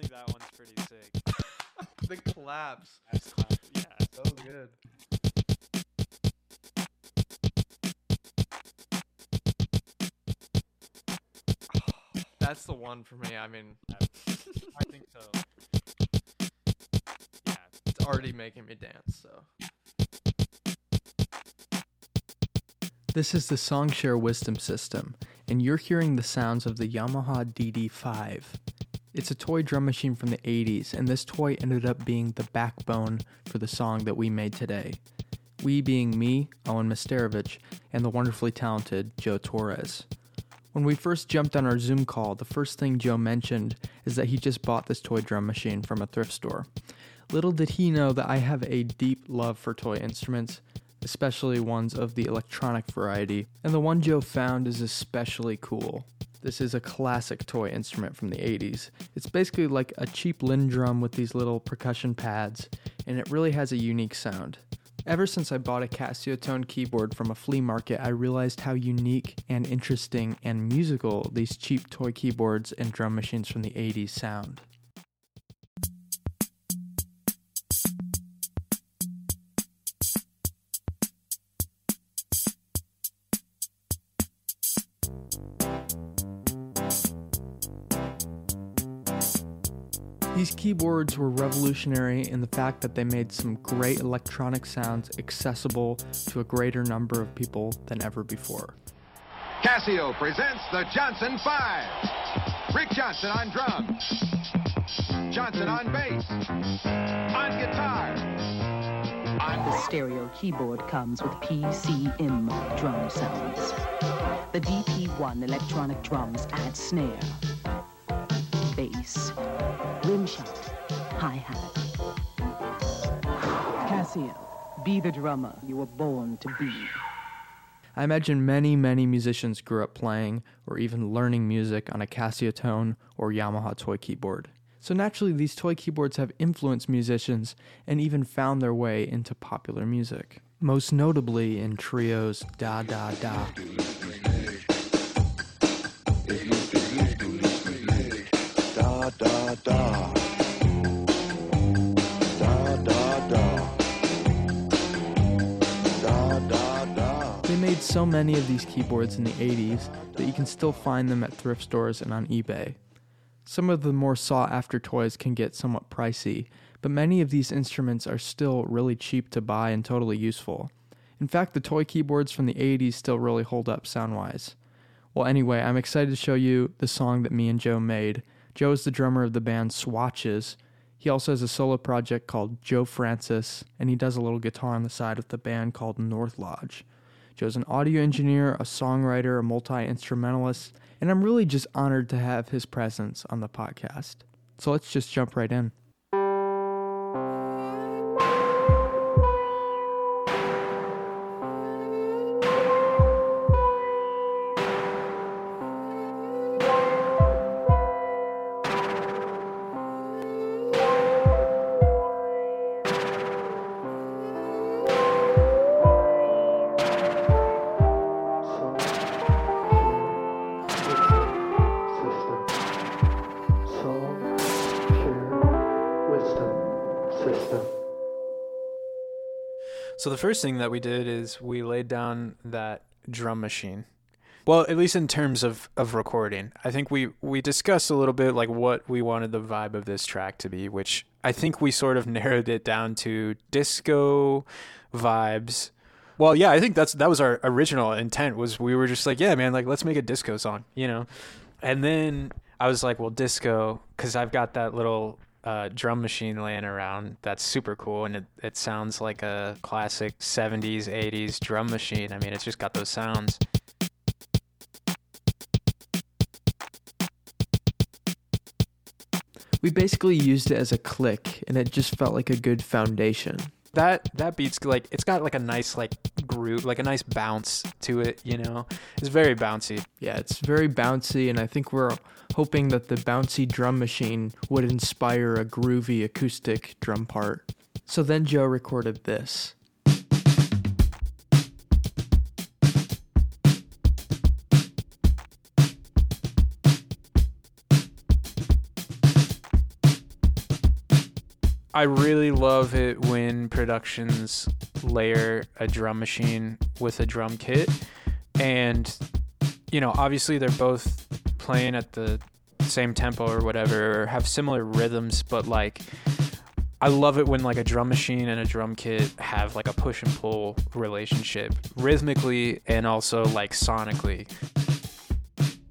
think that one's pretty sick. the claps. That's. Yeah. So good. That's the one for me. I mean, I think so. Yeah. it's already making me dance, so. This is the Songshare Wisdom System, and you're hearing the sounds of the Yamaha DD5. It's a toy drum machine from the 80s, and this toy ended up being the backbone for the song that we made today. We being me, Owen Misterovich, and the wonderfully talented Joe Torres. When we first jumped on our Zoom call, the first thing Joe mentioned is that he just bought this toy drum machine from a thrift store. Little did he know that I have a deep love for toy instruments, especially ones of the electronic variety, and the one Joe found is especially cool. This is a classic toy instrument from the 80s. It's basically like a cheap LinnDrum with these little percussion pads, and it really has a unique sound. Ever since I bought a Casiotone keyboard from a flea market, I realized how unique and interesting and musical these cheap toy keyboards and drum machines from the 80s sound. These keyboards were revolutionary in the fact that they made some great electronic sounds accessible to a greater number of people than ever before. Casio presents the Johnson 5. Rick Johnson on drums. Johnson on bass. On guitar. On The stereo keyboard comes with PCM drum sounds. The DP1 electronic drums add snare, bass, rim shot, hi-hat. Casio, be the drummer you were born to be. I imagine many, many musicians grew up playing or even learning music on a Casiotone or Yamaha toy keyboard. So naturally, these toy keyboards have influenced musicians and even found their way into popular music. Most notably in Trio's Da Da Da. Da da da. Da da da. Da da. They made so many of these keyboards in the 80s that you can still find them at thrift stores and on eBay. Some of the more sought after toys can get somewhat pricey, but many of these instruments are still really cheap to buy and totally useful. In fact, the toy keyboards from the 80s still really hold up sound wise. Well, anyway, I'm excited to show you the song that me and Joe made. Joe is the drummer of the band Swatches. He also has a solo project called Joe Francis, and he does a little guitar on the side with the band called North Lodge. Joe's an audio engineer, a songwriter, a multi instrumentalist, and I'm really just honored to have his presence on the podcast. So let's just jump right in. First thing that we did is we laid down that drum machine. Well, at least in terms of, of recording, I think we, we discussed a little bit like what we wanted the vibe of this track to be, which I think we sort of narrowed it down to disco vibes. Well, yeah, I think that's that was our original intent was we were just like, yeah, man, like let's make a disco song, you know. And then I was like, well, disco, because I've got that little uh, drum machine laying around that's super cool, and it it sounds like a classic '70s, '80s drum machine. I mean, it's just got those sounds. We basically used it as a click, and it just felt like a good foundation. That that beat's like it's got like a nice like groove, like a nice bounce to it. You know, it's very bouncy. Yeah, it's very bouncy, and I think we're hoping that the bouncy drum machine would inspire a groovy acoustic drum part. So then Joe recorded this. I really love it when productions layer a drum machine with a drum kit. And, you know, obviously they're both playing at the same tempo or whatever, or have similar rhythms, but like, I love it when like a drum machine and a drum kit have like a push and pull relationship rhythmically and also like sonically.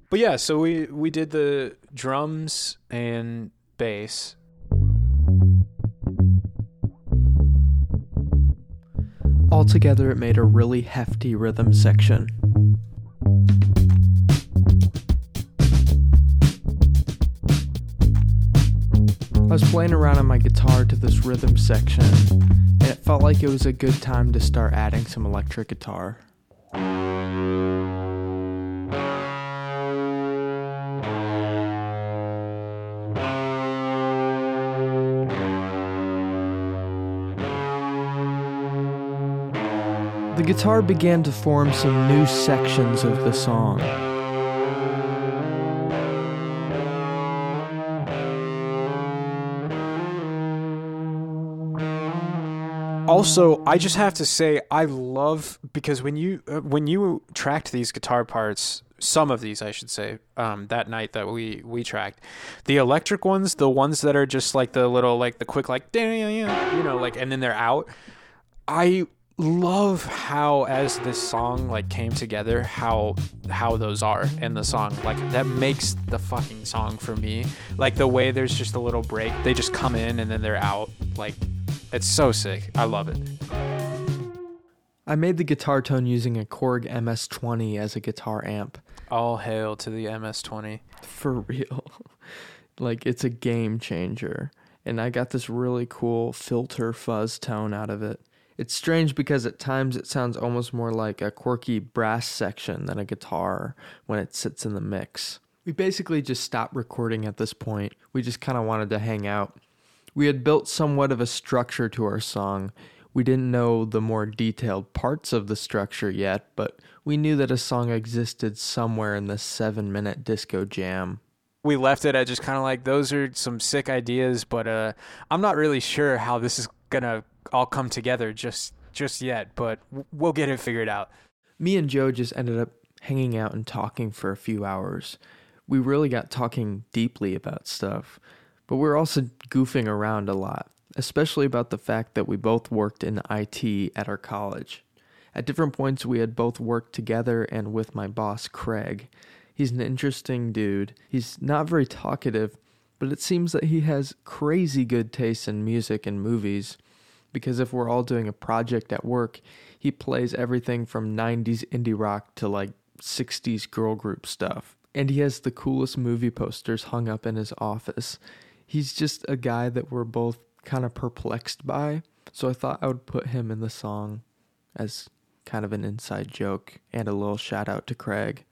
But yeah, so we we did the drums and bass Altogether, it made a really hefty rhythm section. I was playing around on my guitar to this rhythm section, and it felt like it was a good time to start adding some electric guitar. Guitar began to form some new sections of the song. Also, I just have to say I love because when you uh, when you tracked these guitar parts, some of these I should say, um, that night that we we tracked, the electric ones, the ones that are just like the little like the quick like you know like and then they're out. I love how as this song like came together how how those are in the song like that makes the fucking song for me like the way there's just a little break they just come in and then they're out like it's so sick i love it I made the guitar tone using a Korg MS-20 as a guitar amp. all hail to the ms20 For real. like it's a game changer. And I got this really cool filter fuzz tone out of it. It's strange because at times it sounds almost more like a quirky brass section than a guitar when it sits in the mix. We basically just stopped recording at this point. We just kind of wanted to hang out. We had built somewhat of a structure to our song. We didn't know the more detailed parts of the structure yet, but we knew that a song existed somewhere in this seven minute disco jam. we left it at just kind of like those are some sick ideas but uh i'm not really sure how this is gonna all come together just just yet but we'll get it figured out Me and Joe just ended up hanging out and talking for a few hours. We really got talking deeply about stuff, but we are also goofing around a lot, especially about the fact that we both worked in IT at our college. At different points, we had both worked together and with my boss, Craig. He's an interesting dude. He's not very talkative, but it seems that he has crazy good taste in music and movies because if we're all doing a project at work, he plays everything from 90s indie rock to like 60s girl group stuff. And he has the coolest movie posters hung up in his office. He's just a guy that we're both kind of perplexed by. So I thought I would put him in the song as kind of an inside joke and a little shout out to Craig.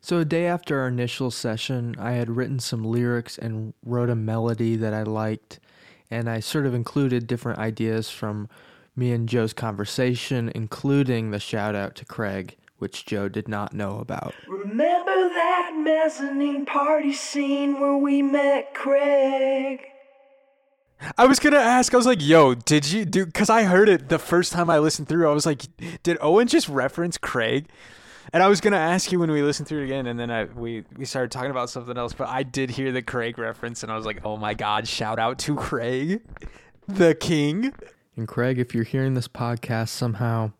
So, a day after our initial session, I had written some lyrics and wrote a melody that I liked, and I sort of included different ideas from me and Joe's conversation, including the shout out to Craig, which Joe did not know about. Remember that mezzanine party scene where we met Craig? i was gonna ask i was like yo did you do because i heard it the first time i listened through i was like did owen just reference craig and i was gonna ask you when we listened through it again and then i we we started talking about something else but i did hear the craig reference and i was like oh my god shout out to craig the king And Craig, if you're hearing this podcast somehow,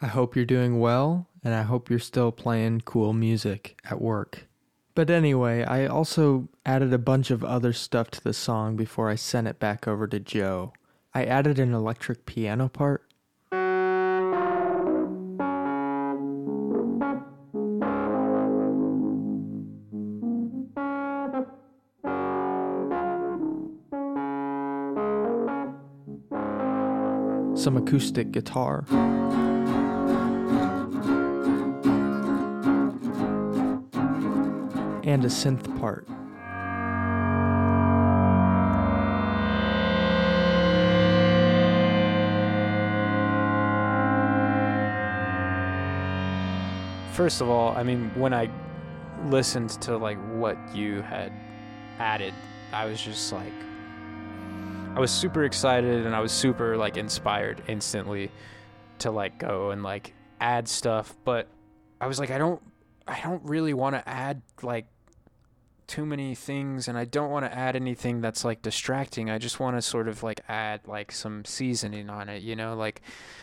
I hope you're doing well and I hope you're still playing cool music at work. But anyway, I also added a bunch of other stuff to the song before I sent it back over to Joe. I added an electric piano part. Some acoustic guitar. and a synth part. first of all i mean when i listened to like what you had added i was just like I was super excited and I was super like inspired instantly to like go and like add stuff, but I was like I don't I don't really want to add like too many things and I don't want to add anything that's like distracting. I just want to sort of like add like some seasoning on it, you know, like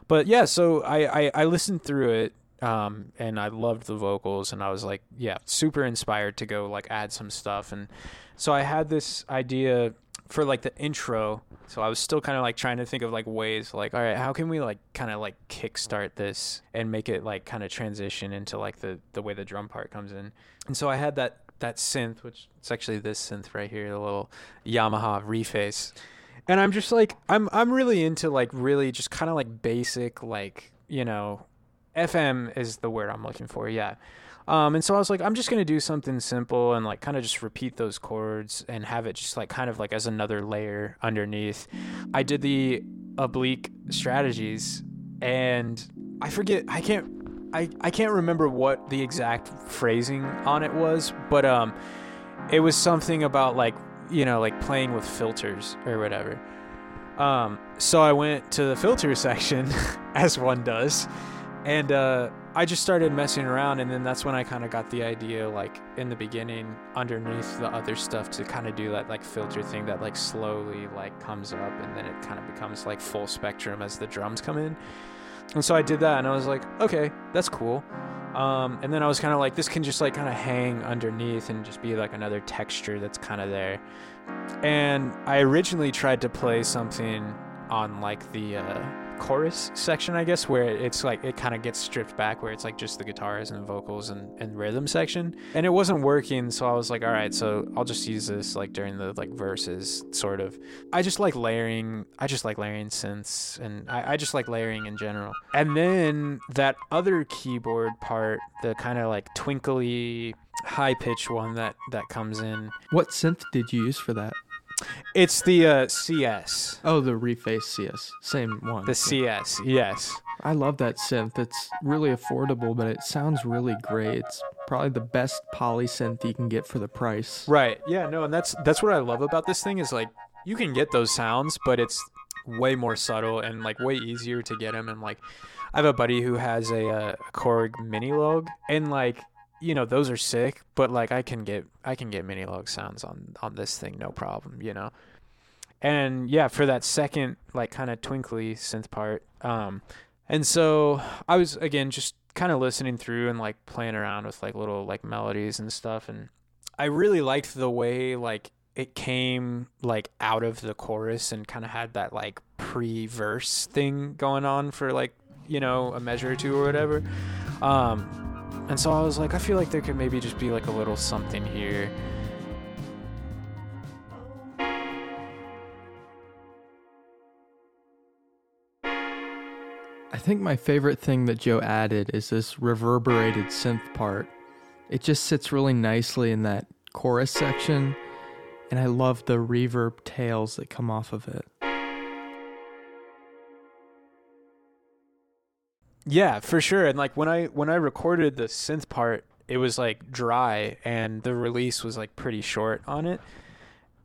but yeah, so I I, I listened through it um and I loved the vocals and I was like, yeah, super inspired to go like add some stuff and so I had this idea for like the intro. So I was still kind of like trying to think of like ways like all right, how can we like kind of like kickstart this and make it like kind of transition into like the the way the drum part comes in. And so I had that that synth, which it's actually this synth right here, the little Yamaha reface. And I'm just like I'm I'm really into like really just kind of like basic like, you know, FM is the word I'm looking for. Yeah. Um, and so I was like, I'm just gonna do something simple and like kind of just repeat those chords and have it just like kind of like as another layer underneath. I did the oblique strategies, and I forget. I can't. I I can't remember what the exact phrasing on it was, but um, it was something about like you know like playing with filters or whatever. Um, so I went to the filter section, as one does, and uh, I just started messing around, and then that's when I kind of got the idea, like in the beginning, underneath the other stuff, to kind of do that like filter thing that like slowly like comes up, and then it kind of becomes like full spectrum as the drums come in. And so I did that, and I was like, okay, that's cool. Um, and then I was kind of like, this can just like kind of hang underneath and just be like another texture that's kind of there. And I originally tried to play something on like the uh, chorus section, I guess, where it's like it kind of gets stripped back, where it's like just the guitars and vocals and, and rhythm section. And it wasn't working, so I was like, all right, so I'll just use this like during the like verses, sort of. I just like layering. I just like layering synths, and I, I just like layering in general. And then that other keyboard part, the kind of like twinkly high pitch one that that comes in What synth did you use for that? It's the uh, cs Oh, the Reface CS. Same one. the cs yes I love that synth. It's really affordable, but it sounds really great. It's probably the best poly synth you can get for the price. Right. Yeah. No, and that's that's what I love about this thing is like you can get those sounds, but it's way more subtle and like way easier to get them. And like I have a buddy who has a, uh Korg minilogue, and like you know those are sick, but like I can get I can get minilogue sounds on on this thing no problem. You know. And yeah, for that second like kind of twinkly synth part, um, and so I was again just kind of listening through and like playing around with like little like melodies and stuff and I really liked the way like it came like out of the chorus and kind of had that like pre-verse thing going on for like you know a measure or two or whatever um and so I was like I feel like there could maybe just be like a little something here I think my favorite thing that Joe added is this reverberated synth part. It just sits really nicely in that chorus section, and I love the reverb tails that come off of it. Yeah, for sure. And like when I when I recorded the synth part, it was like dry and the release was like pretty short on it.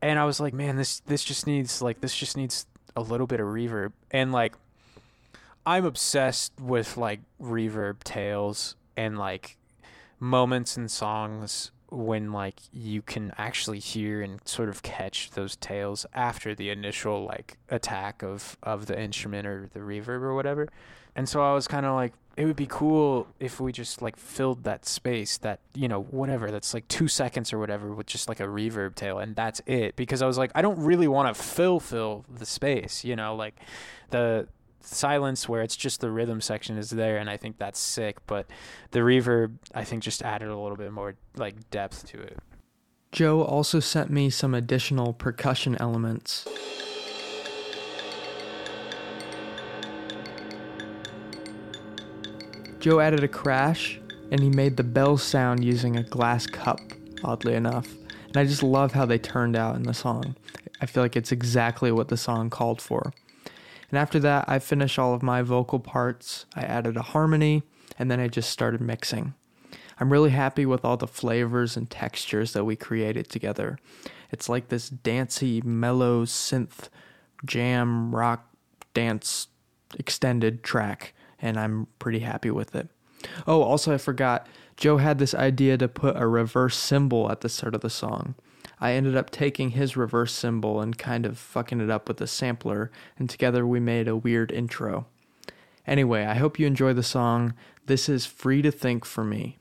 And I was like, man, this this just needs like this just needs a little bit of reverb. And like I'm obsessed with like reverb tails and like moments in songs when like you can actually hear and sort of catch those tails after the initial like attack of of the instrument or the reverb or whatever. And so I was kind of like it would be cool if we just like filled that space that you know whatever that's like 2 seconds or whatever with just like a reverb tail and that's it because I was like I don't really want to fill fill the space, you know, like the silence where it's just the rhythm section is there and I think that's sick but the reverb I think just added a little bit more like depth to it. Joe also sent me some additional percussion elements. Joe added a crash and he made the bell sound using a glass cup, oddly enough. And I just love how they turned out in the song. I feel like it's exactly what the song called for. And after that, I finished all of my vocal parts. I added a harmony, and then I just started mixing. I'm really happy with all the flavors and textures that we created together. It's like this dancey, mellow synth jam rock dance extended track, and I'm pretty happy with it. Oh, also, I forgot. Joe had this idea to put a reverse cymbal at the start of the song. I ended up taking his reverse cymbal and kind of fucking it up with a sampler, and together we made a weird intro. Anyway, I hope you enjoy the song. This is Free to Think for me.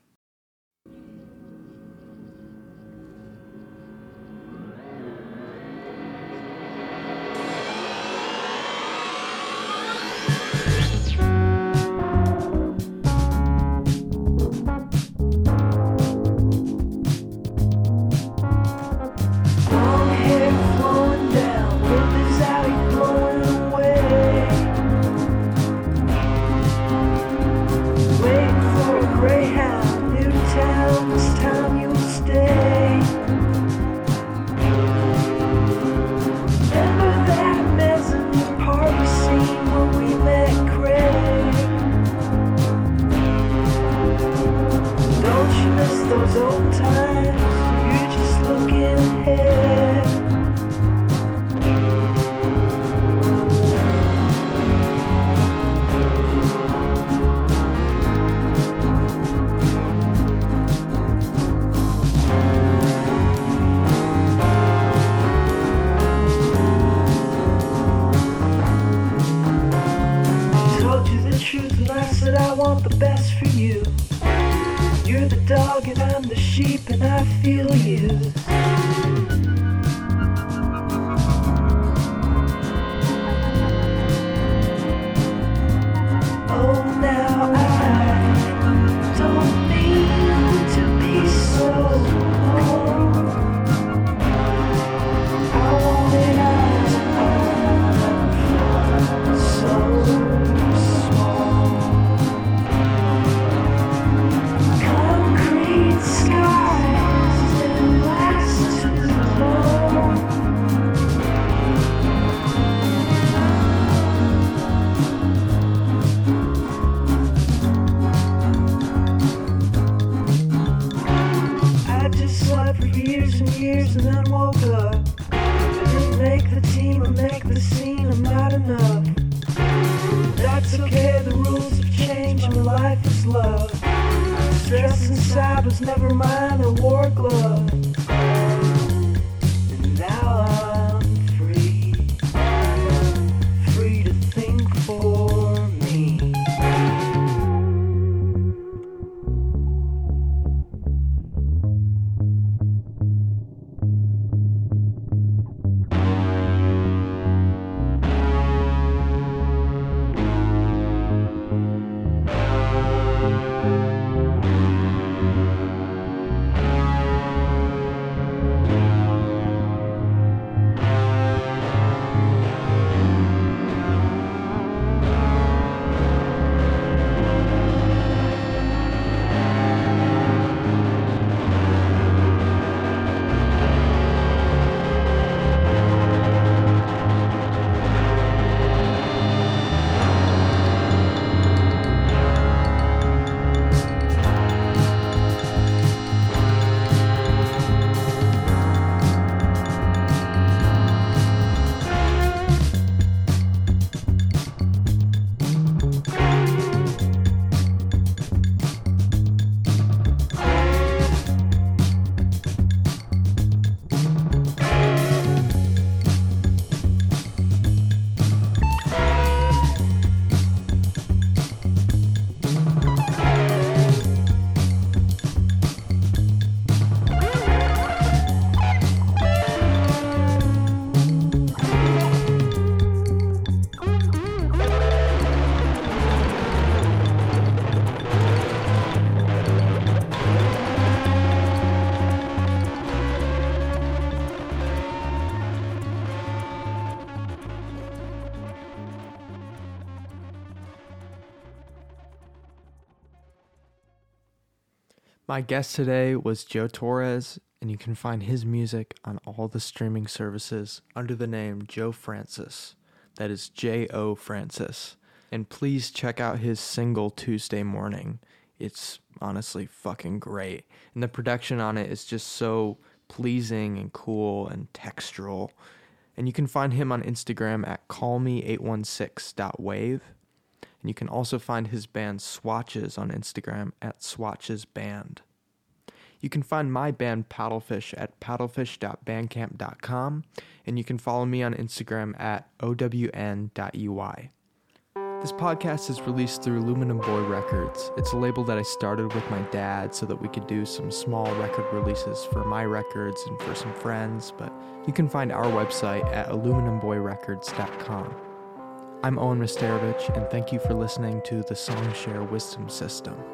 My guest today was Joe Torres, and you can find his music on all the streaming services under the name Joe Francis. That is J O Francis. And please check out his single Tuesday Morning. It's honestly fucking great. And the production on it is just so pleasing and cool and textural. And you can find him on Instagram at callme816.wave. And you can also find his band Swatches on Instagram at swatchesband. You can find my band Paddlefish at paddlefish.bandcamp.com, and you can follow me on Instagram at own.uy. This podcast is released through Aluminum Boy Records. It's a label that I started with my dad so that we could do some small record releases for my records and for some friends, but you can find our website at aluminumboyrecords.com. I'm Owen Misterovich, and thank you for listening to the Songshare Wisdom System.